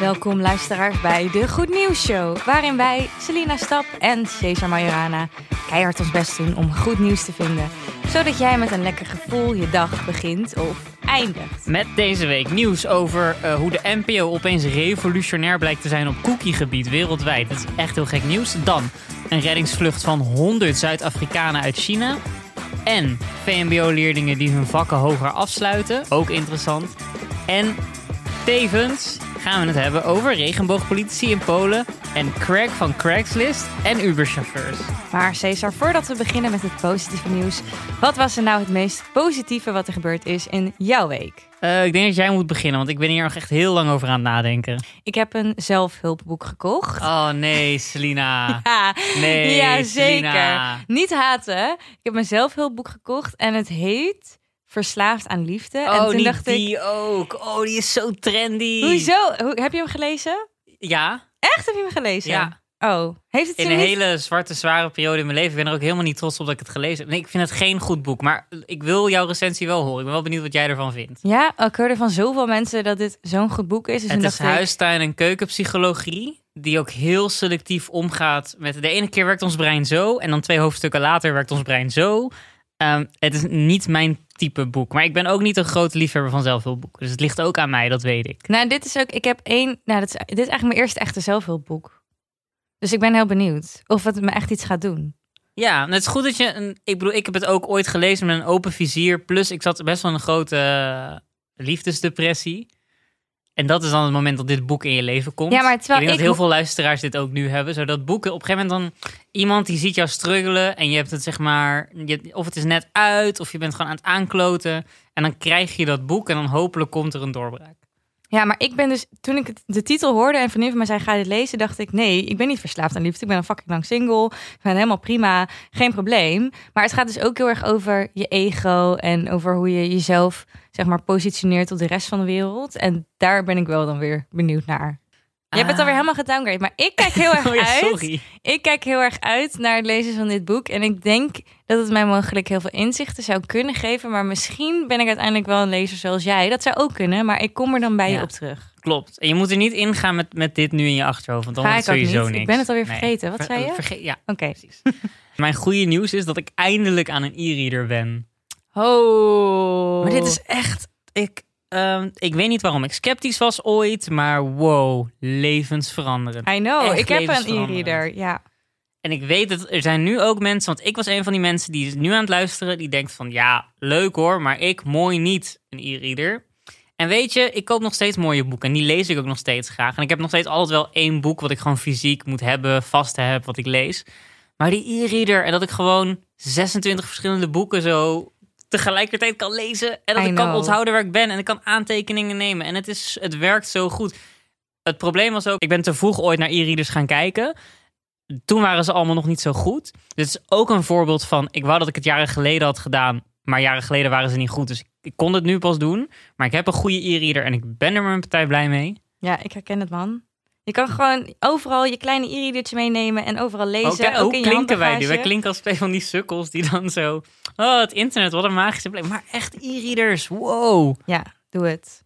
Welkom luisteraars bij de Goed Nieuws Show, waarin wij, Selina Stap en Cesar Majorana, keihard ons best doen om goed nieuws te vinden, zodat jij met een lekker gevoel je dag begint of eindigt. Met deze week nieuws over uh, hoe de NPO opeens revolutionair blijkt te zijn op cookiegebied wereldwijd. Dat is echt heel gek nieuws. Dan een reddingsvlucht van 100 Zuid-Afrikanen uit China. En VMBO-leerlingen die hun vakken hoger afsluiten. Ook interessant. En tevens gaan we het hebben over regenboogpolitici in Polen en crack van Craigslist en Uberchauffeurs. Maar Cesar, voordat we beginnen met het positieve nieuws, wat was er nou het meest positieve wat er gebeurd is in jouw week? Uh, ik denk dat jij moet beginnen, want ik ben hier nog echt heel lang over aan het nadenken. Ik heb een zelfhulpboek gekocht. Oh nee, Selina. ja, nee, ja, zeker. Selina. Niet haten. Ik heb een zelfhulpboek gekocht en het heet Verslaafd aan Liefde. Oh, en toen dacht ik, die ook. Oh, die is zo trendy. hoezo? Hoe, heb je hem gelezen? Ja, Echt, heb je hem gelezen? Ja. Oh, heeft het in een niet... hele zwarte, zware periode in mijn leven. Ik ben er ook helemaal niet trots op dat ik het gelezen heb. Nee, ik vind het geen goed boek. Maar ik wil jouw recensie wel horen. Ik ben wel benieuwd wat jij ervan vindt. Ja, ik hoorde van zoveel mensen dat dit zo'n goed boek is. Dus het is ik, huistuin- en keukenpsychologie. Die ook heel selectief omgaat met... De ene keer werkt ons brein zo. En dan twee hoofdstukken later werkt ons brein zo. Ehm, het is niet mijn type boek. Maar ik ben ook niet een grote liefhebber van zelfhulpboeken. Dus het ligt ook aan mij, dat weet ik. Nou, dit is ook. Ik heb één. Nou, dit is, dit is eigenlijk mijn eerste echte zelfhulpboek. Dus ik ben heel benieuwd of het me echt iets gaat doen. Ja, het is goed dat je... Een, ik bedoel, ik heb het ook ooit gelezen met een open vizier. Plus, ik zat best wel een grote eh, liefdesdepressie. En dat is dan het moment dat dit boek in je leven komt. Ja, maar ik terwijl denk ik, dat heel veel luisteraars dit ook nu hebben. Zodat boeken op een gegeven moment dan... Iemand die ziet jou struggelen en je hebt het zeg maar... Of het is net uit of je bent gewoon aan het aankloten. En dan krijg je dat boek en dan hopelijk komt er een doorbraak. Ja, maar ik ben dus toen ik de titel hoorde en vriendin van mij zei ga je dit lezen, dacht ik nee, ik ben niet verslaafd aan liefde. Ik ben een fucking lang single. Ik ben helemaal prima, geen probleem. Maar het gaat dus ook heel erg over je ego en over hoe je jezelf zeg maar positioneert op de rest van de wereld. En daar ben ik wel dan weer benieuwd naar. Jij bent Ah. alweer helemaal gedowngrade, maar ik kijk heel erg Oh ja, uit. sorry. Ik kijk heel erg uit naar het lezen van dit boek. En ik denk dat het mij mogelijk heel veel inzichten zou kunnen geven. Maar misschien ben ik uiteindelijk wel een lezer zoals jij. Dat zou ook kunnen, maar ik kom er dan bij Ja. je op terug. Klopt. En je moet er niet ingaan met, met dit nu in je achterhoofd. Want dan Ga het ook sowieso niet. Ik niks. ben het alweer vergeten. Wat zei je? verge- ja, Oké. precies. Mijn goede nieuws is dat ik eindelijk aan een e-reader ben. Oh. Maar dit is echt... Ik, ehm, ik weet niet waarom ik sceptisch was ooit, maar wow, levensveranderend. I know. echt ik heb een e-reader. Ja. En ik weet dat er zijn nu ook mensen, want ik was een van die mensen die nu aan het luisteren, die denkt van ja, leuk hoor, maar ik mooi niet een e-reader. En weet je, ik koop nog steeds mooie boeken en die lees ik ook nog steeds graag. En ik heb nog steeds altijd wel één boek wat ik gewoon fysiek moet hebben, vast heb, wat ik lees. Maar die e-reader en dat ik gewoon 26 verschillende boeken zo tegelijkertijd kan lezen en dat I ik kan know. onthouden waar ik ben en ik kan aantekeningen nemen en het, is, het werkt zo goed. Het probleem was ook, ik ben te vroeg ooit naar e-readers gaan kijken toen waren ze allemaal nog niet zo goed. Dit is ook een voorbeeld van, ik wou dat ik het jaren geleden had gedaan, maar jaren geleden waren ze niet goed. Dus ik kon het nu pas doen. Maar ik heb een goede e-reader en ik ben er mijn partij blij mee. ja, ik herken het man. Je kan gewoon overal je kleine e-readertje meenemen en overal lezen. Oké, ook in klinken wij nu? Wij klinken als twee van die sukkels die dan zo... Oh, het internet, wat een magische plek. Maar echt e-readers, wow. Ja, doe het.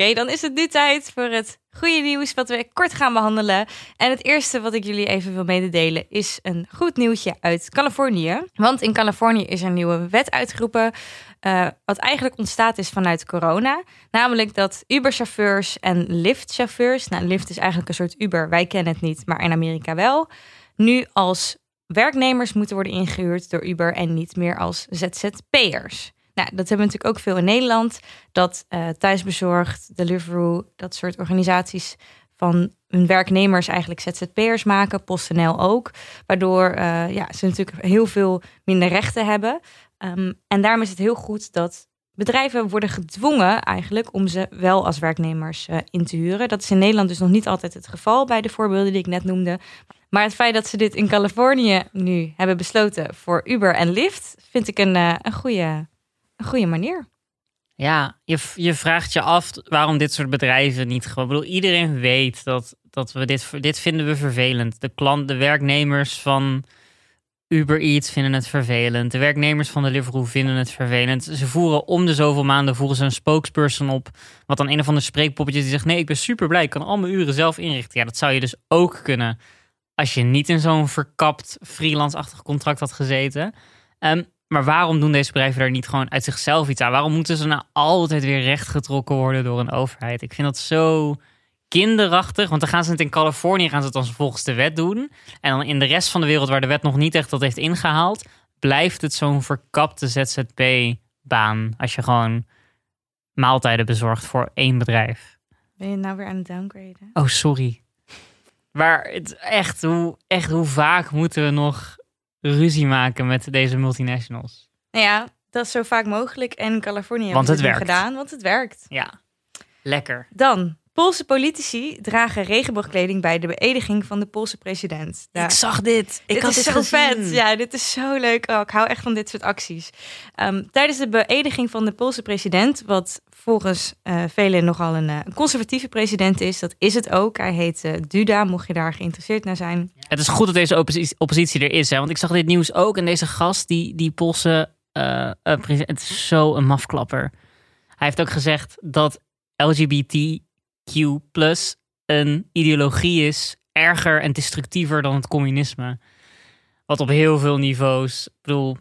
Oké, dan is het nu tijd voor het goede nieuws wat we kort gaan behandelen. En het eerste wat ik jullie even wil mededelen is een goed nieuwtje uit Californië. Want in Californië is er een nieuwe wet uitgeroepen, eh, wat eigenlijk ontstaat is vanuit corona. Namelijk dat Uber-chauffeurs en Lyft-chauffeurs, nou Lyft is eigenlijk een soort Uber, wij kennen het niet, maar in Amerika wel, nu als werknemers moeten worden ingehuurd door Uber en niet meer als ZZP'ers. Nou, dat hebben we natuurlijk ook veel in Nederland. Dat eh thuisbezorgd, Deliveroo, dat soort organisaties van hun werknemers eigenlijk ZZP'ers maken. PostNL ook. Waardoor eh, ja, ze natuurlijk heel veel minder rechten hebben. Ehm, en daarom is het heel goed dat bedrijven worden gedwongen eigenlijk om ze wel als werknemers eh, in te huren. Dat is in Nederland dus nog niet altijd het geval bij de voorbeelden die ik net noemde. Maar het feit dat ze dit in Californië nu hebben besloten voor Uber en Lyft, vind ik een, een, goede, goede manier. Ja, je, je vraagt je af waarom dit soort bedrijven niet gewoon... Ik bedoel, iedereen weet dat, dat we dit, dit vinden we vervelend. De klant, de werknemers van Uber Eats vinden het vervelend. De werknemers van Deliveroo vinden het vervelend. Ze voeren om de zoveel maanden voeren ze een spokesperson op. Wat dan een of andere spreekpoppetjes die zegt... nee, ik ben super blij, ik kan al mijn uren zelf inrichten. Ja, dat zou je dus ook kunnen... als je niet in zo'n verkapt freelance-achtig contract had gezeten. Ehm, maar waarom doen deze bedrijven daar niet gewoon uit zichzelf iets aan? Waarom moeten ze nou altijd weer rechtgetrokken worden door een overheid? Ik vind dat zo kinderachtig. Want dan gaan ze het in Californië gaan ze het dan volgens de wet doen. En dan in de rest van de wereld waar de wet nog niet echt dat heeft ingehaald, blijft het zo'n verkapte ZZP-baan. Als je gewoon maaltijden bezorgt voor één bedrijf. Ben je nou weer aan het downgraden? Oh, sorry. Maar het echt, hoe, echt, hoe vaak moeten we nog ruzie maken met deze multinationals? Nou ja, dat is zo vaak mogelijk. En in Californië hebben het nu werkt. gedaan, want het werkt. Ja, lekker. Dan, Poolse politici dragen regenboogkleding bij de beëdiging van de Poolse president. Nou, Ik zag dit. Ik dit had is dit zo gezien. vet. Ja, dit is zo leuk. Oh, ik hou echt van dit soort acties. Ehm, tijdens de beëdiging van de Poolse president, wat volgens eh, velen nogal een, eh, een conservatieve president is, dat is het ook. Hij heet eh, Duda, mocht je daar geïnteresseerd naar zijn. Het is goed dat deze opposi- oppositie er is. Hè? Want ik zag dit nieuws ook. En deze gast, die, die Poolse president, het is zo een mafklapper. Hij heeft ook gezegd dat LGBTQ een ideologie is. Erger en destructiever dan het communisme. Wat op heel veel niveaus. Ik bedoel,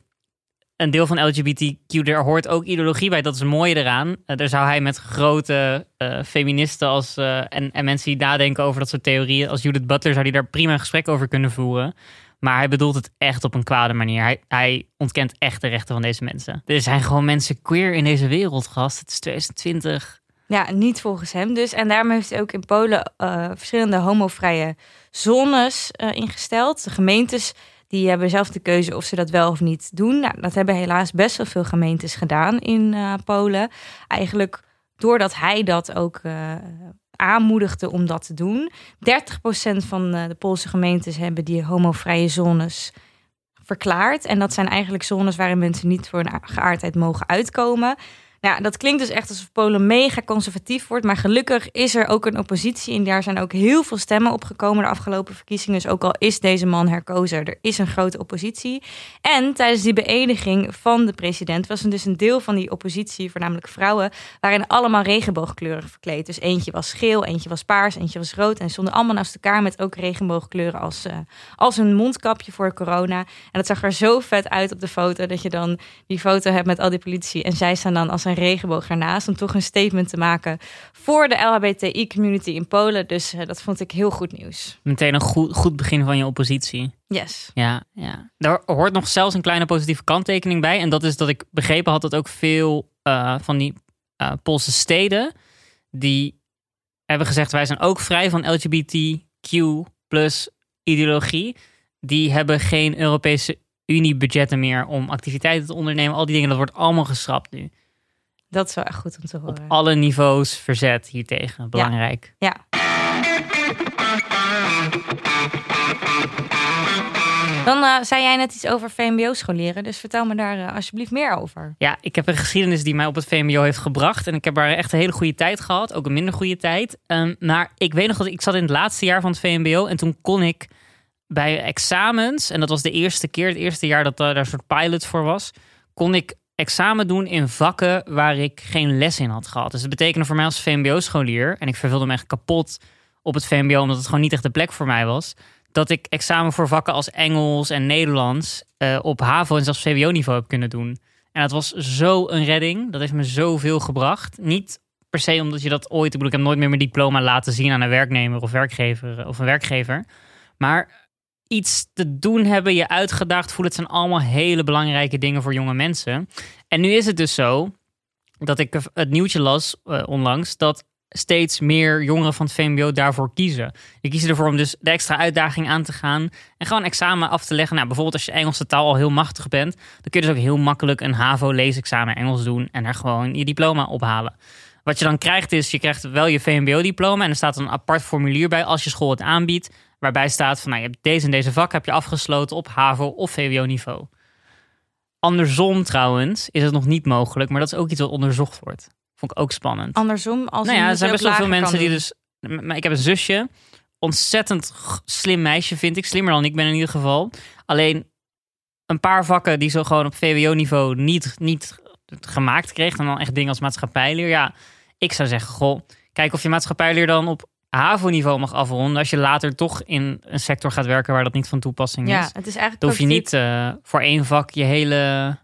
een deel van LGBTQ, daar hoort ook ideologie bij. Dat is het mooie eraan. Eh, daar zou hij met grote eh, feministen als, eh, en, en mensen die nadenken over dat soort theorieën, als Judith Butler, zou hij daar prima een gesprek over kunnen voeren. Maar hij bedoelt het echt op een kwade manier. Hij, hij ontkent echt de rechten van deze mensen. Er zijn gewoon mensen queer in deze wereld, gast. Het is 2020. Ja, niet volgens hem dus. En daarom heeft hij ook in Polen eh, verschillende homovrije zones eh, ingesteld. De gemeentes die hebben zelf de keuze of ze dat wel of niet doen. Nou, dat hebben helaas best wel veel gemeentes gedaan in eh, Polen. Eigenlijk doordat hij dat ook aanmoedigde om dat te doen. 30% van de Poolse gemeentes hebben die homovrije zones verklaard. En dat zijn eigenlijk zones waarin mensen niet voor een geaardheid mogen uitkomen. Nou, dat klinkt dus echt alsof Polen mega conservatief wordt. Maar gelukkig is er ook een oppositie. En daar zijn ook heel veel stemmen opgekomen de afgelopen verkiezingen. Dus ook al is deze man herkozen, er is een grote oppositie. En tijdens die beëdiging van de president was er dus een deel van die oppositie, voornamelijk vrouwen, waren allemaal regenboogkleurig verkleed. Dus eentje was geel, eentje was paars, eentje was rood. En stonden allemaal naast elkaar met ook regenboogkleuren als, eh, als een mondkapje voor corona. En dat zag er zo vet uit op de foto dat je dan die foto hebt met al die politie. En zij staan dan als een regenboog ernaast om toch een statement te maken voor de LHBTI-community in Polen. Dus eh, dat vond ik heel goed nieuws. Meteen een goed, goed begin van je oppositie. Yes. Ja, ja. Daar hoort nog zelfs een kleine positieve kanttekening bij. En dat is dat ik begrepen had dat ook veel eh, van die eh, Poolse steden... die hebben gezegd wij zijn ook vrij van LGBTQ plus ideologie. Die hebben geen Europese Unie budgetten meer om activiteiten te ondernemen. Al die dingen, dat wordt allemaal geschrapt nu. Dat is wel echt goed om te Op horen. alle niveaus verzet hiertegen. Belangrijk. Ja. Dan eh, zei jij net iets over VMBO-scholieren, dus vertel me daar eh, alsjeblieft meer over. Ja, ik heb een geschiedenis die mij op het VMBO heeft gebracht. En ik heb daar echt een hele goede tijd gehad. Ook een minder goede tijd. Ehm, maar ik weet nog dat ik zat in het laatste jaar van het VMBO. En toen kon ik bij examens, en dat was de eerste keer, het eerste jaar dat daar een soort pilot voor was, kon ik examen doen in vakken waar ik geen les in had gehad. Dus dat betekende voor mij als VMBO-scholier, en ik vervulde me echt kapot op het VMBO, omdat het gewoon niet echt de plek voor mij was, dat ik examen voor vakken als Engels en Nederlands eh, op HAVO en zelfs VWO-niveau heb kunnen doen. En dat was zo een redding. Dat heeft me zoveel gebracht. Niet per se omdat je dat ooit... Ik ik heb nooit meer mijn diploma laten zien aan een werknemer of werkgever of een werkgever. Maar iets te doen hebben, je uitgedaagd voelen. Het zijn allemaal hele belangrijke dingen voor jonge mensen. En nu is het dus zo dat ik het nieuwtje las eh, onlangs dat steeds meer jongeren van het VMBO daarvoor kiezen. Die kiezen ervoor om dus de extra uitdaging aan te gaan en gewoon examen af te leggen. Nou, bijvoorbeeld als je Engelse taal al heel machtig bent, dan kun je dus ook heel makkelijk een HAVO-leesexamen Engels doen en er gewoon je diploma ophalen. Wat je dan krijgt is, je krijgt wel je VMBO-diploma en er staat een apart formulier bij als je school het aanbiedt, waarbij staat van, nou, je hebt deze en deze vak heb je afgesloten op HAVO of VWO-niveau. Andersom trouwens is het nog niet mogelijk, maar dat is ook iets wat onderzocht wordt. Vond ik ook spannend. Andersom, als Nou ja, er zijn best wel veel mensen die dus... Maar ik heb een zusje. Ontzettend slim meisje vind ik. Slimmer dan ik ben in ieder geval. Alleen, een paar vakken die zo gewoon op VWO-niveau niet, niet gemaakt kreeg. En dan echt dingen als maatschappijleer. Ja, ik zou zeggen, goh, kijk of je maatschappijleer dan op HAVO-niveau mag afronden. Als je later toch in een sector gaat werken waar dat niet van toepassing is. Ja, het is eigenlijk Dan hoef je niet eh, voor één vak je hele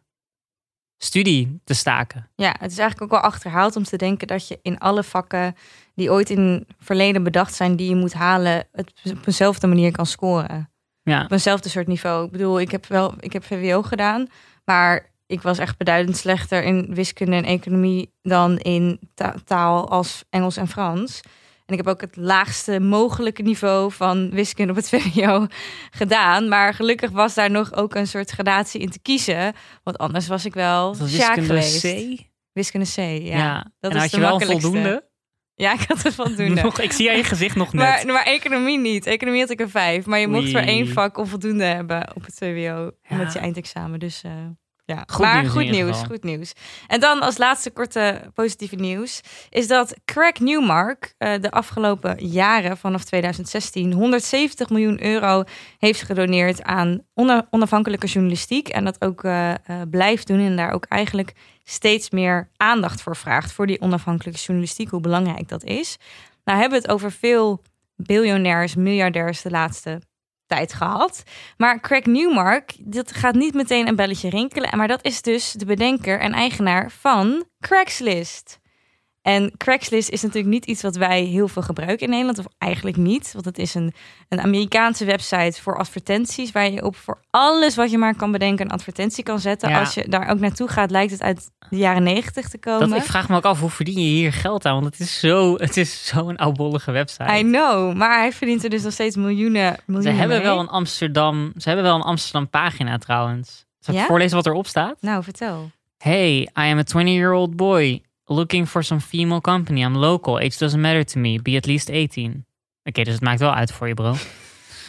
studie te staken. Ja, het is eigenlijk ook wel achterhaald om te denken dat je in alle vakken die ooit in het verleden bedacht zijn, die je moet halen, het op eenzelfde manier kan scoren. Ja, Op eenzelfde soort niveau. Ik bedoel, ik heb wel, ik heb VWO gedaan, maar ik was echt beduidend slechter in wiskunde en economie dan in ta- taal als Engels en Frans. En ik heb ook het laagste mogelijke niveau van wiskunde op het VWO gedaan. Maar gelukkig was daar nog ook een soort gradatie in te kiezen. Want anders was ik wel Sjaak geweest. C. Wiskunde C, ja. Ja, dat en is had de je wel voldoende? Ja, ik had het voldoende. Nog, ik zie aan je gezicht nog net. maar, maar economie niet. Economie had ik een vijf. Maar je mocht voor Oei. één vak onvoldoende hebben op het VWO. Ja. Met je eindexamen. Dus eh, ja. Goed maar nieuws goed nieuws, geval. goed nieuws. En dan als laatste korte positieve nieuws. Is dat Craig Newmark eh, de afgelopen jaren vanaf 2016 170 miljoen euro heeft gedoneerd aan ona- onafhankelijke journalistiek. En dat ook eh, eh, blijft doen. En daar ook eigenlijk steeds meer aandacht voor vraagt. Voor die onafhankelijke journalistiek. Hoe belangrijk dat is. Nou hebben we het over veel biljonairs, miljardairs de laatste tijd gehad. Maar Craig Newmark, dat gaat niet meteen een belletje rinkelen. Maar dat is dus de bedenker en eigenaar van Craigslist. En Craigslist is natuurlijk niet iets wat wij heel veel gebruiken in Nederland. Of eigenlijk niet. Want het is een, een Amerikaanse website voor advertenties. Waar je op voor alles wat je maar kan bedenken een advertentie kan zetten. Ja. Als je daar ook naartoe gaat, lijkt het uit de jaren negentig te komen. Dat, ik vraag me ook af, hoe verdien je hier geld aan? Want het is zo, het is zo'n oudbollige website. I know, maar hij verdient er dus nog steeds miljoenen, Ze hebben mee. wel een Amsterdam, ze hebben wel een Amsterdam pagina trouwens. Zal ik Ja? voorlezen wat erop staat? Nou, vertel. Hey, I am a 20-year-old boy looking for some female company. I'm local. Age doesn't matter to me. Be at least 18. Oké, dus het maakt wel uit voor je, bro.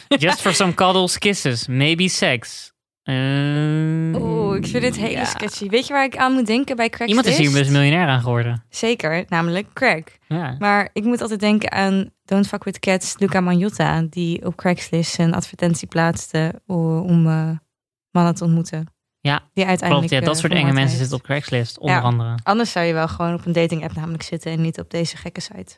Just for some cuddles, kisses, maybe sex. Eh, Oeh, ik vind dit hele ja. sketchy. Weet je waar ik aan moet denken bij Craigslist? Iemand is hier dus miljonair aan geworden. Zeker, namelijk Craig. Ja. Maar ik moet altijd denken aan Don't Fuck With Cats, Luca Magnotta, die op Craigslist een advertentie plaatste om eh, mannen te ontmoeten. Ja, die uiteindelijk. Klopt, ja, dat eh, soort enge mensen heeft. zitten op Craigslist, onder Ja. andere. Anders zou je wel gewoon op een dating app namelijk zitten en niet op deze gekke site.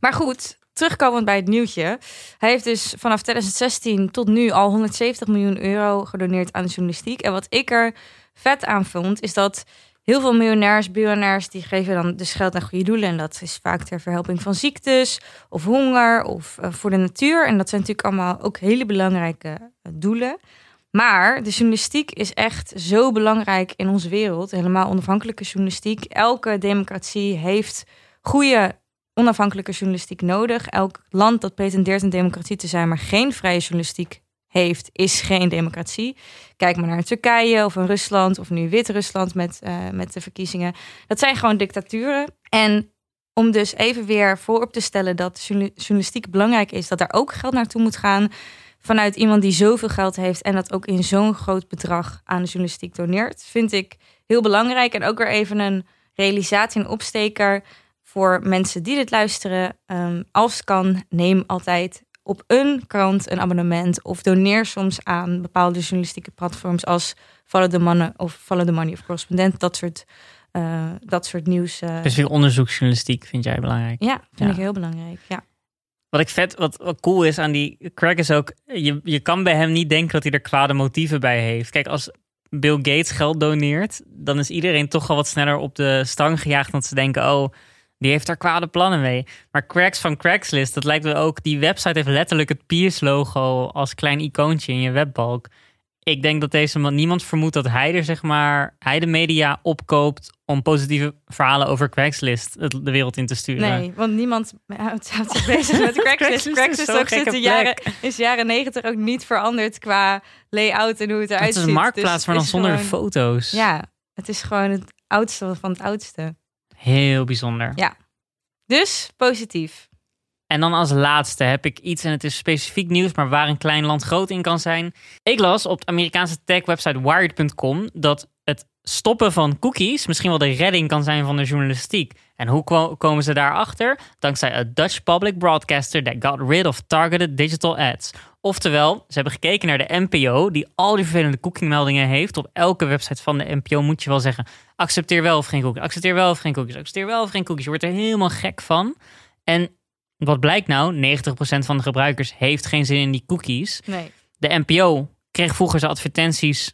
Maar goed, terugkomend bij het nieuwtje. Hij heeft dus vanaf 2016 tot nu al 170 miljoen euro gedoneerd aan de journalistiek. En wat ik er vet aan vond, is dat heel veel miljonairs, biljonairs, die geven dan dus geld aan goede doelen. En dat is vaak ter verhelping van ziektes of honger of eh, voor de natuur. En dat zijn natuurlijk allemaal ook hele belangrijke eh, doelen. Maar de journalistiek is echt zo belangrijk in onze wereld. Helemaal onafhankelijke journalistiek. Elke democratie heeft goede onafhankelijke journalistiek nodig. Elk land dat pretendeert een democratie te zijn, maar geen vrije journalistiek heeft, is geen democratie. Kijk maar naar Turkije of een Rusland of nu Wit-Rusland met, eh, met de verkiezingen. Dat zijn gewoon dictaturen. En om dus even weer voorop te stellen dat journa- journalistiek belangrijk is, dat daar ook geld naartoe moet gaan vanuit iemand die zoveel geld heeft en dat ook in zo'n groot bedrag aan de journalistiek doneert, vind ik heel belangrijk. En ook weer even een realisatie en opsteker voor mensen die dit luisteren. Ehm, als kan, neem altijd op een krant een abonnement of doneer soms aan bepaalde journalistieke platforms als Follow the Money of Follow the Money of Correspondent. Dat soort, eh, dat soort nieuws. eh, Specifiek onderzoeksjournalistiek vind jij belangrijk. ja, vind Ja. ik heel belangrijk. Ja. Wat ik vet, wat, wat cool is aan die Craig is ook, je, je kan bij hem niet denken dat hij er kwade motieven bij heeft. Kijk, als Bill Gates geld doneert, dan is iedereen toch al wat sneller op de stang gejaagd. Want ze denken, oh, die heeft daar kwade plannen mee. Maar Craigs van Craigslist, dat lijkt me ook, die website heeft letterlijk het Pierce-logo als klein icoontje in je webbalk. Ik denk dat deze man, niemand vermoedt dat hij er zeg maar, hij de media opkoopt om positieve verhalen over Craigslist het- de wereld in te sturen. Nee, want niemand houdt, houdt zich bezig met Craigslist. Craigslist is Craigslist ook sinds de jaren, is jaren negentig ook niet veranderd qua layout en hoe het eruit Het ziet. is een marktplaats, Dus maar dan het zonder gewoon- foto's. Ja, het is gewoon het oudste van het oudste. Heel bijzonder. Ja. Dus positief. En dan als laatste heb ik iets, en het is specifiek nieuws, maar waar een klein land groot in kan zijn. Ik las op de Amerikaanse tech-website Wired.com dat het stoppen van cookies misschien wel de redding kan zijn van de journalistiek. En hoe komen ze daarachter? Dankzij a Dutch public broadcaster that got rid of targeted digital ads. Oftewel, ze hebben gekeken naar de NPO, die al die vervelende cookingmeldingen heeft. Op elke website van de NPO moet je wel zeggen: accepteer wel of geen cookies, accepteer wel of geen cookies, accepteer wel of geen cookies. Je wordt er helemaal gek van. En wat blijkt nou? 90% van de gebruikers heeft geen zin in die cookies. Nee. De NPO kreeg vroeger zijn advertenties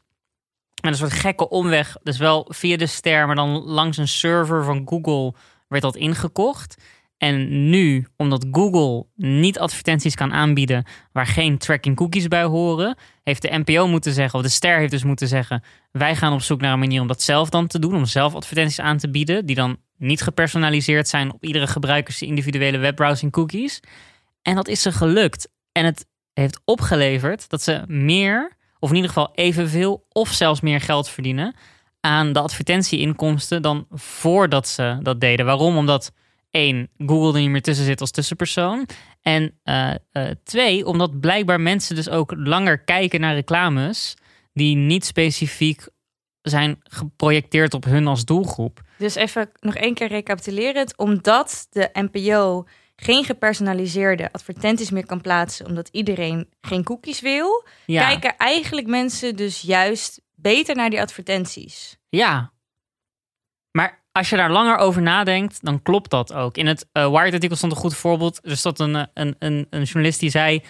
met een soort gekke omweg. Dus wel via de ster, maar dan langs een server van Google werd dat ingekocht. En nu, omdat Google niet advertenties kan aanbieden waar geen tracking cookies bij horen, heeft de NPO moeten zeggen, of de ster heeft dus moeten zeggen, wij gaan op zoek naar een manier om dat zelf dan te doen, om zelf advertenties aan te bieden, die dan niet gepersonaliseerd zijn op iedere gebruikers individuele webbrowsing cookies. En dat is ze gelukt. En het heeft opgeleverd dat ze meer, of in ieder geval evenveel, of zelfs meer geld verdienen aan de advertentieinkomsten dan voordat ze dat deden. Waarom? Omdat één, Google er niet meer tussen zit als tussenpersoon. En uh, uh, twee, omdat blijkbaar mensen dus ook langer kijken naar reclames die niet specifiek zijn geprojecteerd op hun als doelgroep. Dus even nog één keer recapitulerend. Omdat de NPO geen gepersonaliseerde advertenties meer kan plaatsen, omdat iedereen geen cookies wil, Ja. kijken eigenlijk mensen dus juist beter naar die advertenties. Ja. Maar als je daar langer over nadenkt, dan klopt dat ook. In het uh, Wired-artikel stond een goed voorbeeld. Er stond een, een, een, een journalist die zei...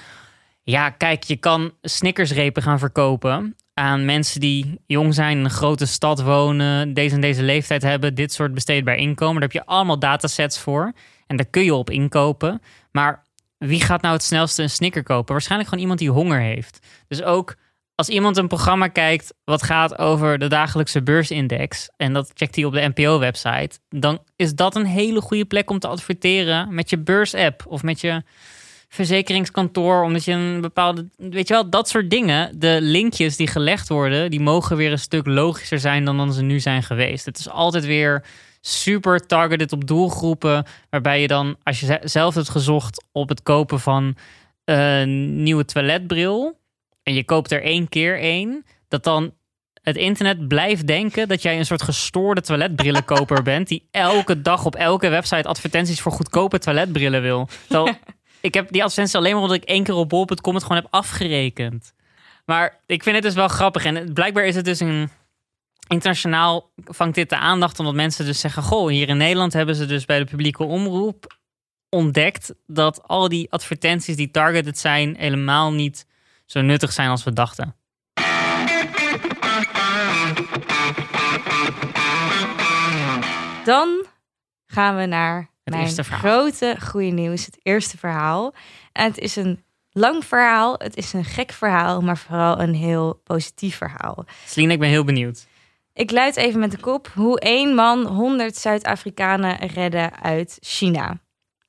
Ja, kijk, je kan snickersrepen gaan verkopen aan mensen die jong zijn, in een grote stad wonen, deze en deze leeftijd hebben, dit soort besteedbaar inkomen. Daar heb je allemaal datasets voor en daar kun je op inkopen. Maar wie gaat nou het snelste een snicker kopen? Waarschijnlijk gewoon iemand die honger heeft. Dus ook als iemand een programma kijkt wat gaat over de dagelijkse beursindex en dat checkt hij op de NPO-website, dan is dat een hele goede plek om te adverteren met je beursapp of met je verzekeringskantoor, omdat je een bepaalde, weet je wel, dat soort dingen. De linkjes die gelegd worden, die mogen weer een stuk logischer zijn dan dan ze nu zijn geweest. Het is altijd weer super targeted op doelgroepen, waarbij je dan, als je zelf hebt gezocht op het kopen van een nieuwe toiletbril en je koopt er één keer één, dat dan het internet blijft denken dat jij een soort gestoorde toiletbrillenkoper bent. Die elke dag op elke website advertenties voor goedkope toiletbrillen wil. Zo, ik heb die advertenties alleen maar omdat ik één keer op bol.com het gewoon heb afgerekend. Maar ik vind het dus wel grappig. En blijkbaar is het dus een. Internationaal vangt dit de aandacht omdat mensen dus zeggen: Goh, hier in Nederland hebben ze dus bij de publieke omroep ontdekt dat al die advertenties die targeted zijn, helemaal niet zo nuttig zijn als we dachten. Dan gaan we naar Het mijn eerste verhaal. grote goede nieuws, het eerste verhaal. En het is een lang verhaal, het is een gek verhaal, maar vooral een heel positief verhaal. Celine, ik ben heel benieuwd. Ik luid even met de kop hoe één man 100 Zuid-Afrikanen redde uit China.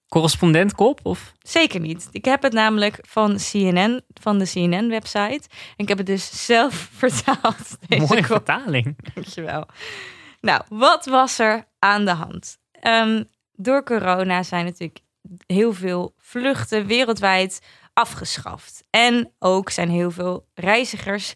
Correspondent kop? Of? Zeker niet. Ik heb het namelijk van CNN, van de CNN-website. En ik heb het dus zelf vertaald. Deze Mooie kop. vertaling. Dankjewel. Nou, wat was er aan de hand? Ehm, door corona zijn natuurlijk heel veel vluchten wereldwijd afgeschaft. En ook zijn heel veel reizigers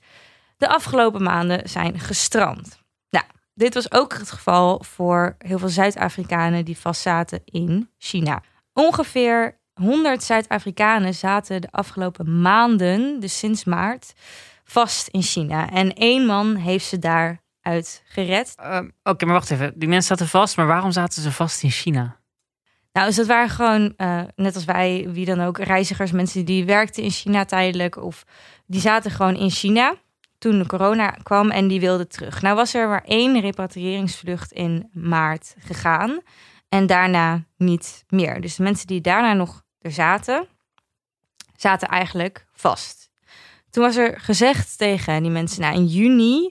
de afgelopen maanden zijn gestrand. Nou, dit was ook het geval voor heel veel Zuid-Afrikanen die vastzaten in China. Ongeveer 100 Zuid-Afrikanen zaten de afgelopen maanden, dus sinds maart, vast in China. En één man heeft ze daaruit gered. Ehm, Oké, maar wacht even. Die mensen zaten vast, maar waarom zaten ze vast in China? Nou, dus dat waren gewoon, eh, net als wij, wie dan ook, reizigers, mensen die werkten in China tijdelijk. Of die zaten gewoon in China toen de corona kwam en die wilden terug. Nou was er maar één repatriëringsvlucht in maart gegaan. En daarna niet meer. Dus de mensen die daarna nog er zaten, zaten eigenlijk vast. Toen was er gezegd tegen die mensen, nou in juni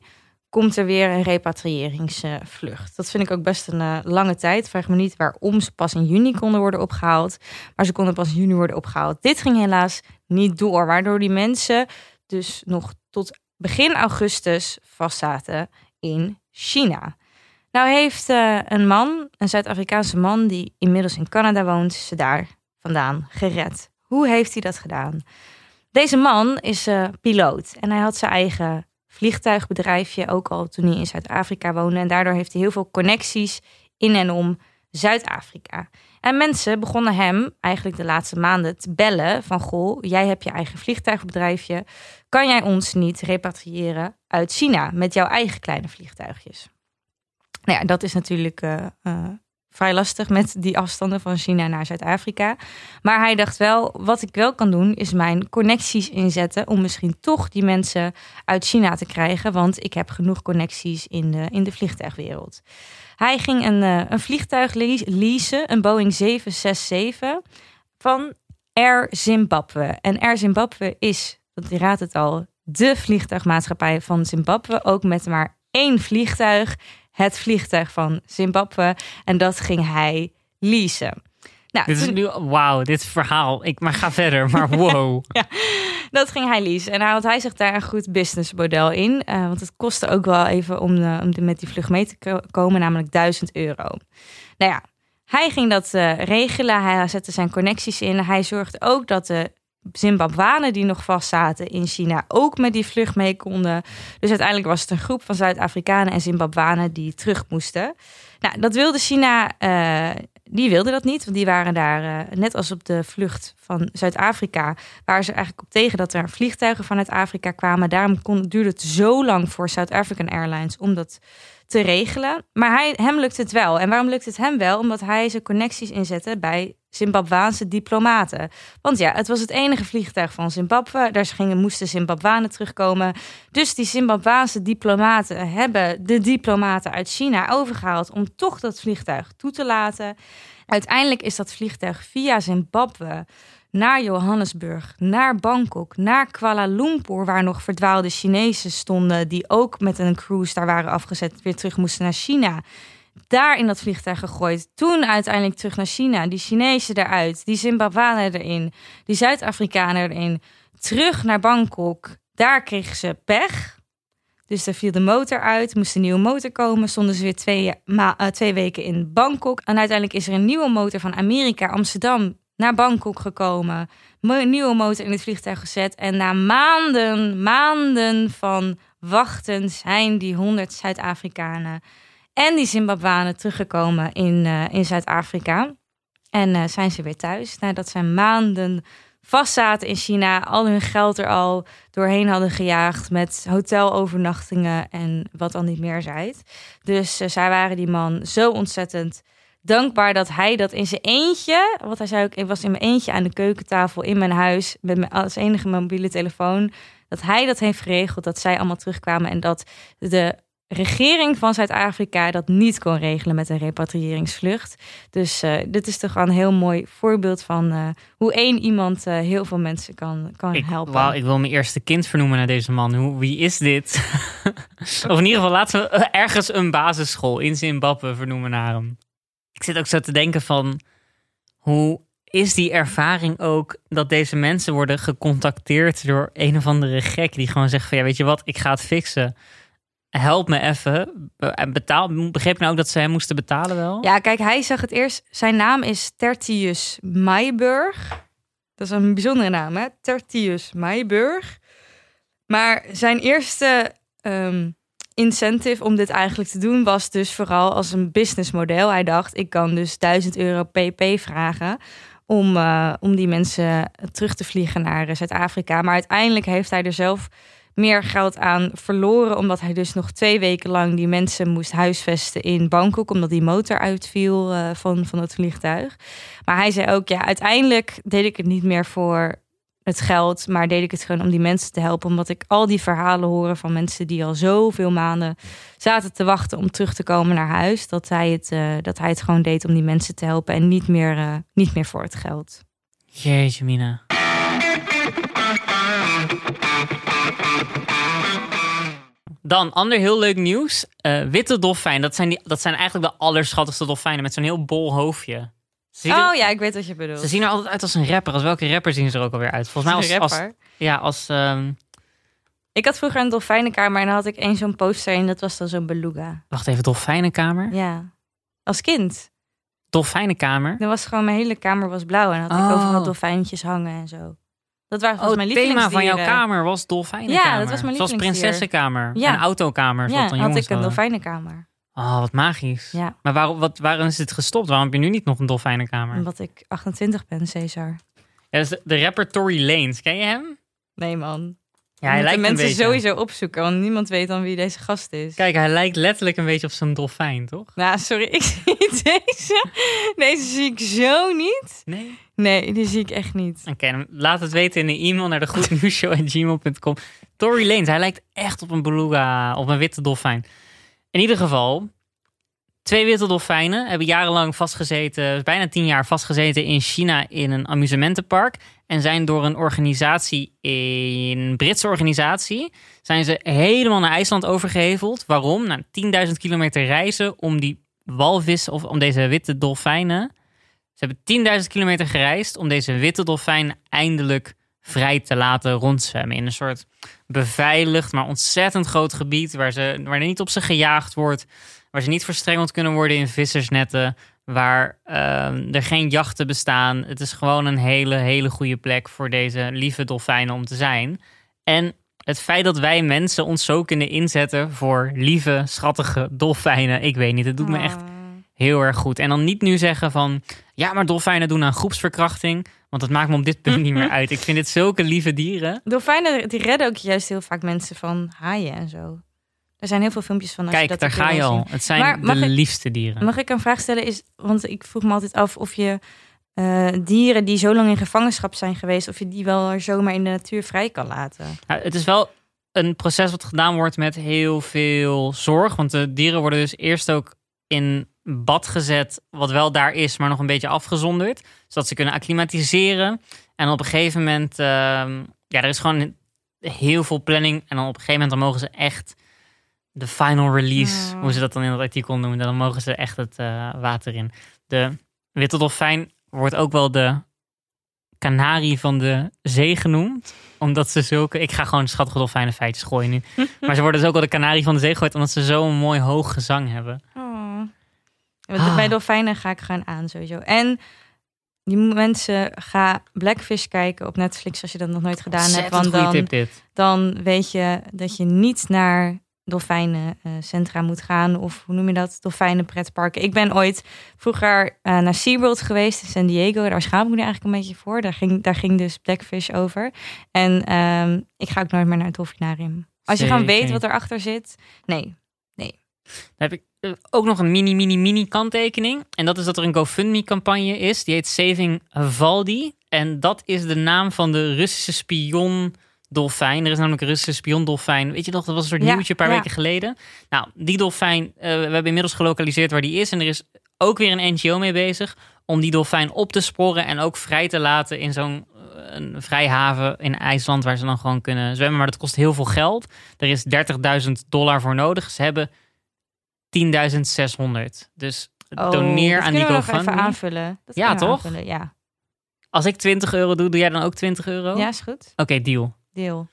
komt er weer een repatriëringsvlucht. Dat vind ik ook best een eh, lange tijd. Vraag me niet waarom ze pas in juni konden worden opgehaald. Maar ze konden pas in juni worden opgehaald. Dit ging helaas niet door. Waardoor die mensen dus nog tot begin augustus vastzaten in China. Nou heeft eh, een man, een Zuid-Afrikaanse man die inmiddels in Canada woont, ze daar vandaan gered. Hoe heeft hij dat gedaan? Deze man is eh, piloot en hij had zijn eigen vliegtuigbedrijfje, ook al toen hij in Zuid-Afrika woonde. En daardoor heeft hij heel veel connecties in en om Zuid-Afrika. En mensen begonnen hem eigenlijk de laatste maanden te bellen van... goh, jij hebt je eigen vliegtuigbedrijfje. Kan jij ons niet repatriëren uit China met jouw eigen kleine vliegtuigjes? Nou ja, dat is natuurlijk uh, uh, vrij lastig met die afstanden van China naar Zuid-Afrika. Maar hij dacht wel, wat ik wel kan doen, is mijn connecties inzetten om misschien toch die mensen uit China te krijgen. Want ik heb genoeg connecties in de, in de vliegtuigwereld. Hij ging een, uh, een vliegtuig leasen, een Boeing 767 van Air Zimbabwe. En Air Zimbabwe is, dat je raadt het al, de vliegtuigmaatschappij van Zimbabwe. Ook met maar één vliegtuig het vliegtuig van Zimbabwe. En dat ging hij leasen. Nou, dit is nu, wauw, dit verhaal. Ik maar ga verder, maar wow. ja, dat ging hij leasen. En hij had hij zich daar een goed businessmodel in. Uh, want het kostte ook wel even om, de, om met die vlucht mee te komen, namelijk 1000 euro. Nou ja, hij ging dat uh, regelen. Hij zette zijn connecties in. Hij zorgde ook dat de Zimbabwanen die nog vast zaten in China ook met die vlucht mee konden. Dus uiteindelijk was het een groep van Zuid-Afrikanen en Zimbabwanen die terug moesten. Nou, dat wilde China, uh, die wilde dat niet, want die waren daar, uh, net als op de vlucht van Zuid-Afrika, waren ze eigenlijk op tegen dat er vliegtuigen vanuit Afrika kwamen. Daarom kon, duurde het zo lang voor South African Airlines om dat te regelen. Maar hij, hem lukt het wel. En waarom lukt het hem wel? Omdat hij zijn connecties inzette bij Zimbabwaanse diplomaten. Want ja, het was het enige vliegtuig van Zimbabwe. Daar gingen, moesten Zimbabwanen terugkomen. Dus die Zimbabwaanse diplomaten hebben de diplomaten uit China overgehaald om toch dat vliegtuig toe te laten. Uiteindelijk is dat vliegtuig via Zimbabwe naar Johannesburg, naar Bangkok, naar Kuala Lumpur, waar nog verdwaalde Chinezen stonden die ook met een cruise daar waren afgezet, weer terug moesten naar China. Daar in dat vliegtuig gegooid. Toen uiteindelijk terug naar China. Die Chinezen eruit, die Zimbabwanen erin, die Zuid-Afrikanen erin. Terug naar Bangkok. Daar kregen ze pech. Dus daar viel de motor uit, moest een nieuwe motor komen. Stonden ze weer twee, ma- uh, twee weken in Bangkok. En uiteindelijk is er een nieuwe motor van Amerika, Amsterdam, naar Bangkok gekomen. Nieuwe motor in het vliegtuig gezet. En na maanden, maanden van wachten zijn die 100 Zuid-Afrikanen en die Zimbabwanen teruggekomen in, uh, in Zuid-Afrika. En uh, zijn ze weer thuis. Nadat ze maanden vast zaten in China, al hun geld er al doorheen hadden gejaagd met hotelovernachtingen en wat dan niet meer zijt. Dus uh, zij waren die man zo ontzettend dankbaar dat hij dat in zijn eentje, wat hij zei ook, ik was in mijn eentje aan de keukentafel in mijn huis met mijn als enige mobiele telefoon, dat hij dat heeft geregeld, dat zij allemaal terugkwamen en dat de regering van Zuid-Afrika dat niet kon regelen met een repatriëringsvlucht. Dus uh, dit is toch een heel mooi voorbeeld van uh, hoe één iemand uh, heel veel mensen kan, kan ik, helpen. Wauw, ik wil mijn eerste kind vernoemen naar deze man. Hoe, wie is dit? of in ieder geval laten we ergens een basisschool in Zimbabwe vernoemen naar hem. Ik zit ook zo te denken van hoe is die ervaring ook dat deze mensen worden gecontacteerd door een of andere gek die gewoon zegt van ja weet je wat, ik ga het fixen help me even. En betaal, begreep ik nou ook dat ze hem moesten betalen wel? Ja, kijk, hij zag het eerst. Zijn naam is Tertius Mayburg. Dat is een bijzondere naam, hè? Tertius Mayburg. Maar zijn eerste um, incentive om dit eigenlijk te doen was dus vooral als een businessmodel. Hij dacht, ik kan dus 1000 euro pp vragen om, uh, om die mensen terug te vliegen naar Zuid-Afrika. Maar uiteindelijk heeft hij er zelf meer geld aan verloren. Omdat hij dus nog twee weken lang die mensen moest huisvesten in Bangkok. Omdat die motor uitviel uh, van, van het vliegtuig. Maar hij zei ook, ja, uiteindelijk deed ik het niet meer voor het geld. Maar deed ik het gewoon om die mensen te helpen. Omdat ik al die verhalen horen van mensen die al zoveel maanden zaten te wachten om terug te komen naar huis. Dat hij het, uh, dat hij het gewoon deed om die mensen te helpen. En niet meer, uh, niet meer voor het geld. Jeetje, Mina. Dan, ander heel leuk nieuws. Uh, witte dolfijn. Dat zijn, die, dat zijn eigenlijk de allerschattigste dolfijnen met zo'n heel bol hoofdje. oh er, ja, ik weet wat je bedoelt. Ze zien er altijd uit als een rapper. Als welke rapper zien ze er ook alweer uit? Volgens mij als... als ja, als... Um... Ik had vroeger een dolfijnenkamer en dan had ik één zo'n poster en dat was dan zo'n beluga. Wacht even, dolfijnenkamer? Ja, als kind. Dolfijnenkamer? Dan was gewoon mijn hele kamer was blauw en had ik oh. overal dolfijntjes hangen en zo. Dat was oh, mijn het thema van jouw kamer was dolfijnenkamer. Ja, dat was mijn Zoals prinsessenkamer ja. en autokamer. Ja, een had ik een dolfijnenkamer. Oh, wat magisch. Ja. Maar waarom, wat, waarom is het gestopt? Waarom heb je nu niet nog een dolfijnenkamer? Omdat ik 28 ben, Cesar. Ja, dat is de, de rapper Tory Lanez. Ken je hem? Nee, man. Ja, hij lijkt mensen beetje. sowieso opzoeken, want niemand weet dan wie deze gast is. Kijk, hij lijkt letterlijk een beetje op zo'n dolfijn, toch? Nou, sorry, ik zie deze. Deze zie ik zo niet. Nee. Nee, die zie ik echt niet. Oké, laat het weten in een e-mail naar de goednieuwsshow.gmail.com. Tory Lanez, hij lijkt echt op een beluga, op een witte dolfijn. In ieder geval, twee witte dolfijnen hebben jarenlang vastgezeten, bijna tien jaar vastgezeten in China in een amusementenpark. En zijn door een organisatie, een Britse organisatie, zijn ze helemaal naar IJsland overgeheveld. Waarom? Na 10.000 kilometer reizen om die walvis of om deze witte dolfijnen. Ze hebben 10.000 kilometer gereisd om deze witte dolfijn eindelijk vrij te laten rondzwemmen. In een soort beveiligd, maar ontzettend groot gebied waar, ze, waar er niet op ze gejaagd wordt. Waar ze niet verstrengeld kunnen worden in vissersnetten. Waar ehm, er geen jachten bestaan. Het is gewoon een hele, hele goede plek voor deze lieve dolfijnen om te zijn. En het feit dat wij mensen ons zo kunnen inzetten voor lieve, schattige dolfijnen. Ik weet niet, het doet me echt Oh. heel erg goed. En dan niet nu zeggen van, ja, maar dolfijnen doen aan groepsverkrachting. Want dat maakt me op dit punt niet meer uit. Ik vind dit zulke lieve dieren. Dolfijnen die redden ook juist heel vaak mensen van haaien en zo. Er zijn heel veel filmpjes van. Als je Kijk, dat daar ga je al. zien. Het zijn Maar de ik- liefste dieren. Mag ik een vraag stellen? Is, want ik vroeg me altijd af of je eh, dieren die zo lang in gevangenschap zijn geweest, of je die wel zomaar in de natuur vrij kan laten. Nou, het is wel een proces wat gedaan wordt met heel veel zorg. Want de dieren worden dus eerst ook in bad gezet, wat wel daar is, maar nog een beetje afgezonderd. Zodat ze kunnen acclimatiseren. En op een gegeven moment, ehm, ja, er is gewoon heel veel planning. En dan op een gegeven moment dan mogen ze echt de final release, Ja. hoe ze dat dan in het artikel noemen, dan mogen ze echt het eh, water in. De witte dolfijn wordt ook wel de kanarie van de zee genoemd omdat ze zulke... Ik ga gewoon schattige dolfijnen feitjes gooien nu. maar ze worden dus ook wel de kanarie van de zee gegooid... omdat ze zo'n mooi hoog gezang hebben. Oh. Ah. Bij dolfijnen ga ik gewoon aan sowieso. En die mensen ga Blackfish kijken op Netflix als je dat nog nooit gedaan hebt. Want dan, dan weet je dat je niet naar dolfijnencentra moet gaan. Of hoe noem je dat? Dolfijnenpretparken. Ik ben ooit vroeger eh, naar SeaWorld geweest in San Diego. Daar schaam ik me nu eigenlijk een beetje voor. Daar ging, daar ging dus Blackfish over. En ehm, ik ga ook nooit meer naar het dolfinarium. Als je gewoon weet wat erachter zit. Nee. Dan heb ik eh, ook nog een mini, mini, mini kanttekening. En dat is dat er een GoFundMe-campagne is. Die heet Saving Valdi. En dat is de naam van de Russische spion dolfijn. Er is namelijk een Russische spion dolfijn. Weet je nog, dat was een soort Ja, nieuwtje een paar ja. weken geleden. Nou, die dolfijn, eh, we hebben inmiddels gelokaliseerd waar die is. En er is ook weer een NGO mee bezig om die dolfijn op te sporen en ook vrij te laten in zo'n eh, een vrijhaven in IJsland waar ze dan gewoon kunnen zwemmen. Maar dat kost heel veel geld. Er is 30.000 dollar voor nodig. Ze hebben 10.600. Dus Oh, doneer aan die nog even GoFundMe. aanvullen. Dat Ja, toch? aanvullen, Ja. Als ik 20 euro doe, doe jij dan ook 20 euro? ja, is goed. Oké, deal. Deel.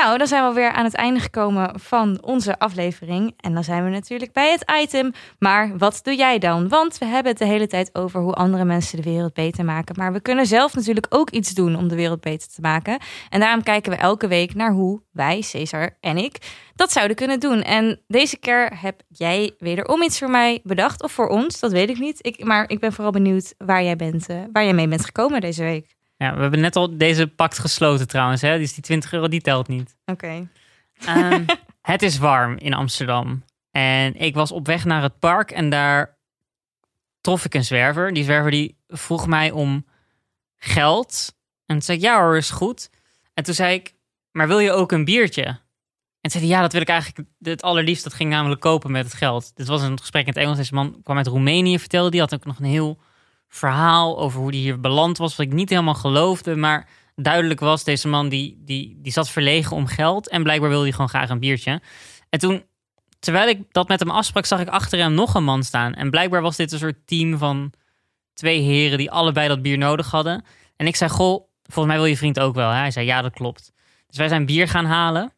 Nou, dan zijn we weer aan het einde gekomen van onze aflevering. En dan zijn we natuurlijk bij het item. Maar wat doe jij dan? Want we hebben het de hele tijd over hoe andere mensen de wereld beter maken. Maar we kunnen zelf natuurlijk ook iets doen om de wereld beter te maken. En daarom kijken we elke week naar hoe wij, Cesar en ik, dat zouden kunnen doen. En deze keer heb jij wederom iets voor mij bedacht. Of voor ons, dat weet ik niet. Ik, maar ik ben vooral benieuwd waar jij, bent, eh, waar jij mee bent gekomen deze week. Ja, we hebben net al deze pact gesloten trouwens. Hè? Dus die 20 euro, die telt niet. Oké. Ehm, het is warm in Amsterdam. En ik was op weg naar het park en daar trof ik een zwerver. Die zwerver die vroeg mij om geld. En toen zei ik, ja hoor, is goed. En toen zei ik, maar wil je ook een biertje? En toen zei hij, ja, dat wil ik eigenlijk het allerliefst. Dat ging namelijk kopen met het geld. Dit was een gesprek in het Engels. Deze man kwam uit Roemenië, vertelde die. Had ook nog een heel verhaal over hoe die hier beland was. Wat ik niet helemaal geloofde, maar duidelijk was, deze man die, die, die zat verlegen om geld. En blijkbaar wilde hij gewoon graag een biertje. En toen, terwijl ik dat met hem afsprak, zag ik achter hem nog een man staan. En blijkbaar was dit een soort team van twee heren die allebei dat bier nodig hadden. En ik zei, goh, volgens mij wil je vriend ook wel. Hè? Hij zei, ja, dat klopt. Dus wij zijn bier gaan halen.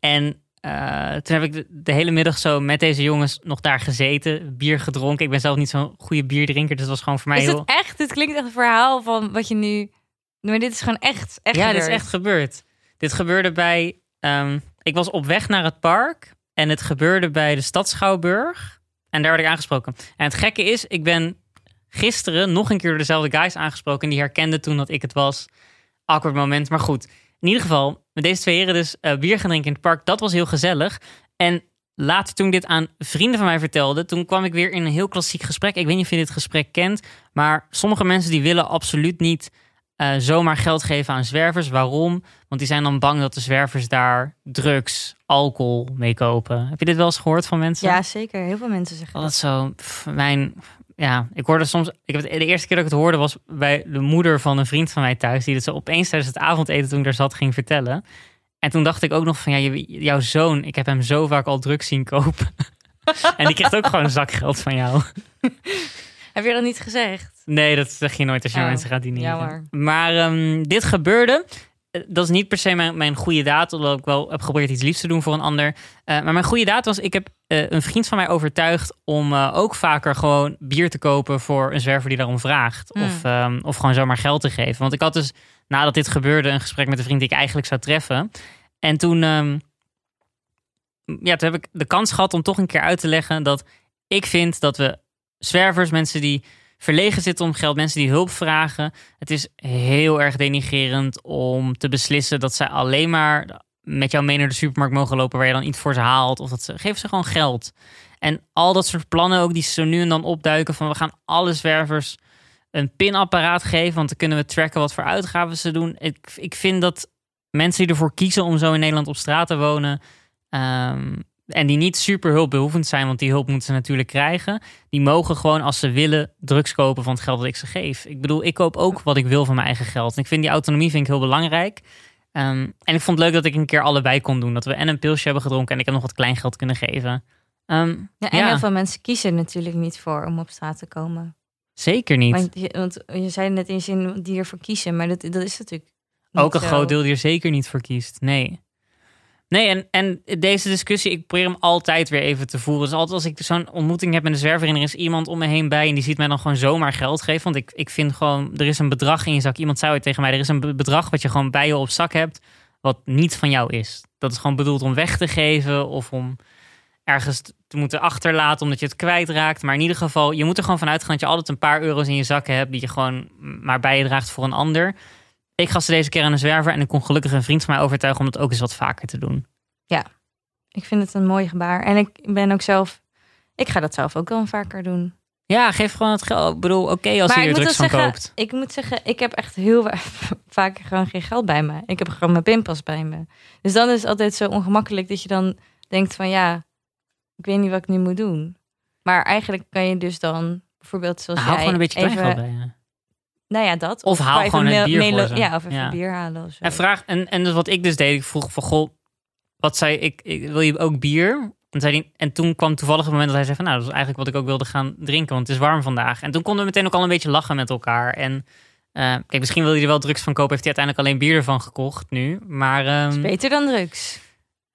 En eh, toen heb ik de, de hele middag zo met deze jongens nog daar gezeten, bier gedronken. Ik ben zelf niet zo'n goede bierdrinker, dus het was gewoon voor mij Is heel... het echt? Dit klinkt echt een verhaal van wat je nu... Maar dit is gewoon echt, echt ja, dit is echt gebeurd. Dit gebeurde bij. ehm, ik was op weg naar het park. En het gebeurde bij de stad Schouwburg. En daar werd ik aangesproken. En het gekke is, ik ben gisteren nog een keer door dezelfde guys aangesproken. En die herkenden toen dat ik het was. Awkward moment. Maar goed. In ieder geval, met deze twee heren dus eh, bier gaan drinken in het park. Dat was heel gezellig. En later toen ik dit aan vrienden van mij vertelde, toen kwam ik weer in een heel klassiek gesprek. Ik weet niet of je dit gesprek kent, maar sommige mensen die willen absoluut niet eh, zomaar geld geven aan zwervers. Waarom? Want die zijn dan bang dat de zwervers daar drugs, alcohol mee kopen. Heb je dit wel eens gehoord van mensen? Ja, zeker. Heel veel mensen zeggen dat. zo. pff, mijn. Ja, ik hoorde soms. Ik heb het, de eerste keer dat ik het hoorde was bij de moeder van een vriend van mij thuis. Die het zo opeens tijdens het avondeten toen ik daar zat ging vertellen. En toen dacht ik ook nog van ja, jouw zoon, ik heb hem zo vaak al drugs zien kopen. en die krijgt ook gewoon zakgeld van jou. Heb je dat niet gezegd? Nee, dat zeg je nooit als je Oh, mensen gaat dineren. jammer. Maar ehm, dit gebeurde. Eh, Dat is niet per se mijn, mijn goede daad, hoewel ik wel heb geprobeerd iets liefs te doen voor een ander. Eh, maar mijn goede daad was, ik heb eh, een vriend van mij overtuigd om ook vaker gewoon bier te kopen voor een zwerver die daarom vraagt. Mm. Of, ehm, of gewoon zomaar geld te geven. Want ik had dus, nadat dit gebeurde, een gesprek met een vriend die ik eigenlijk zou treffen. En toen, ehm, ja, toen heb ik de kans gehad om toch een keer uit te leggen dat ik vind dat we zwervers, mensen die verlegen zitten om geld, mensen die hulp vragen. Het is heel erg denigerend om te beslissen dat zij alleen maar met jou mee naar de supermarkt mogen lopen waar je dan iets voor ze haalt. Of dat ze geef ze gewoon geld. En al dat soort plannen ook die zo nu en dan opduiken van we gaan alle zwervers een pinapparaat geven, want dan kunnen we tracken wat voor uitgaven ze doen. Ik, ik vind dat mensen die ervoor kiezen om zo in Nederland op straat te wonen, ehm, en die niet super hulpbehoevend zijn, want die hulp moeten ze natuurlijk krijgen, die mogen gewoon als ze willen drugs kopen van het geld dat ik ze geef. Ik bedoel, ik koop ook wat ik wil van mijn eigen geld. En ik vind die autonomie vind ik heel belangrijk. Ehm, en ik vond het leuk dat ik een keer allebei kon doen. Dat we en een pilsje hebben gedronken en ik heb nog wat kleingeld kunnen geven. Ehm, Ja, en Ja. heel veel mensen kiezen natuurlijk niet voor om op straat te komen. zeker niet. Want je, want je zei net in zin die ervoor kiezen, maar dat, dat is natuurlijk Ook een zo. groot deel die er zeker niet voor kiest. Nee. Nee, en, en deze discussie, ik probeer hem altijd weer even te voeren. Dus altijd als ik zo'n ontmoeting heb met een zwerver en er is iemand om me heen bij en die ziet mij dan gewoon zomaar geld geven. Want ik, ik vind gewoon, er is een bedrag in je zak. Iemand zei ooit tegen mij, er is een be- bedrag wat je gewoon bij je op zak hebt, wat niet van jou is. Dat is gewoon bedoeld om weg te geven of om ergens te moeten achterlaten omdat je het kwijtraakt. Maar in ieder geval, je moet er gewoon vanuit gaan dat je altijd een paar euro's in je zakken hebt die je gewoon maar bij je draagt voor een ander. Ik gaf ze deze keer aan een zwerver en ik kon gelukkig een vriend van mij overtuigen om dat ook eens wat vaker te doen. Ik vind het een mooi gebaar. En ik ben ook zelf, ik ga dat zelf ook wel vaker doen. Ja, geef gewoon het geld. Ik bedoel, oké als maar je er drugs van zeggen, koopt. ik moet zeggen, ik heb echt heel vaak gewoon geen geld bij me. Ik heb gewoon mijn pinpas bij me. Dus dan is het altijd zo ongemakkelijk dat je dan denkt van ja, ik weet niet wat ik nu moet doen. Maar eigenlijk kan je dus dan bijvoorbeeld zoals Hou jij gewoon een beetje even, bij. Nou ja, dat. Of haal gewoon mel- bier voor ze. Ja, of even Ja. bier halen of zo. En vraag, en, en dus wat ik dus deed, ik vroeg van goh, wat zei ik, ik wil je ook bier? En, zei hij, en toen kwam toevallig het moment dat hij zei van nou, dat is eigenlijk wat ik ook wilde gaan drinken, want het is warm vandaag. En toen konden we meteen ook al een beetje lachen met elkaar. En eh, kijk, misschien wil hij er wel drugs van kopen, heeft hij uiteindelijk alleen bier ervan gekocht nu. Maar Dat is ehm, beter dan drugs.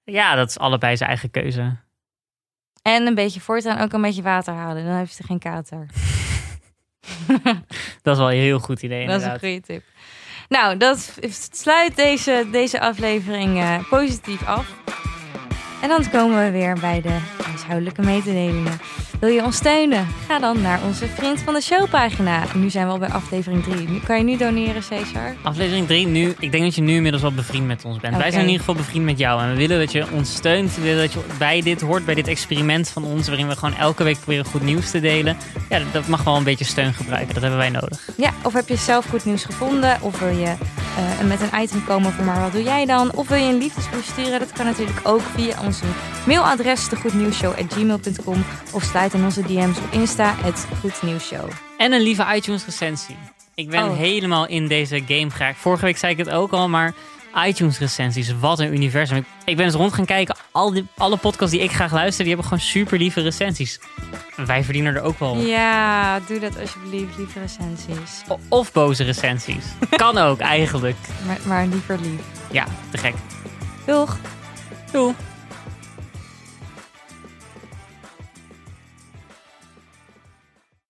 ja, dat is allebei zijn eigen keuze. En een beetje voortaan ook een beetje water halen. Dan heeft ze geen kater. Dat is wel een heel goed idee Dat is een inderdaad. goede tip. Nou, dat sluit deze, deze aflevering eh, positief af. En dan komen we weer bij de huishoudelijke mededelingen. Wil je ons steunen? Ga dan naar onze Vriend van de Show pagina. Nu zijn we al bij aflevering 3. Nu, kan je nu doneren, Cesar? Aflevering 3, nu, ik denk dat je nu inmiddels wel bevriend met ons bent. Wij zijn in ieder geval bevriend met jou. En we willen dat je ons steunt. We willen dat je bij dit hoort, bij dit experiment van ons. Waarin we gewoon elke week proberen goed nieuws te delen. Ja, dat mag wel een beetje steun gebruiken. Dat hebben wij nodig. Ja, of heb je zelf goed nieuws gevonden? Of wil je eh, met een item komen voor maar wat doe jij dan? Of wil je een liefdesbrief sturen? Dat kan natuurlijk ook via onze mailadres degoednieuwsshow.gmail.com of sluit in onze DM's op Insta, het Goednieuwsshow. En een lieve iTunes recensie. Ik ben Oh. helemaal in deze game geraakt. Vorige week zei ik het ook al, maar iTunes recensies, wat een universum. Ik, ben eens rond gaan kijken. Al die, alle podcasts die ik graag luister, die hebben gewoon super lieve recensies. Wij verdienen er ook wel. Ja, doe dat alsjeblieft, lieve recensies. O- Of boze recensies. kan ook eigenlijk. Maar, maar liever lief. Ja, te gek. Doeg! Doei.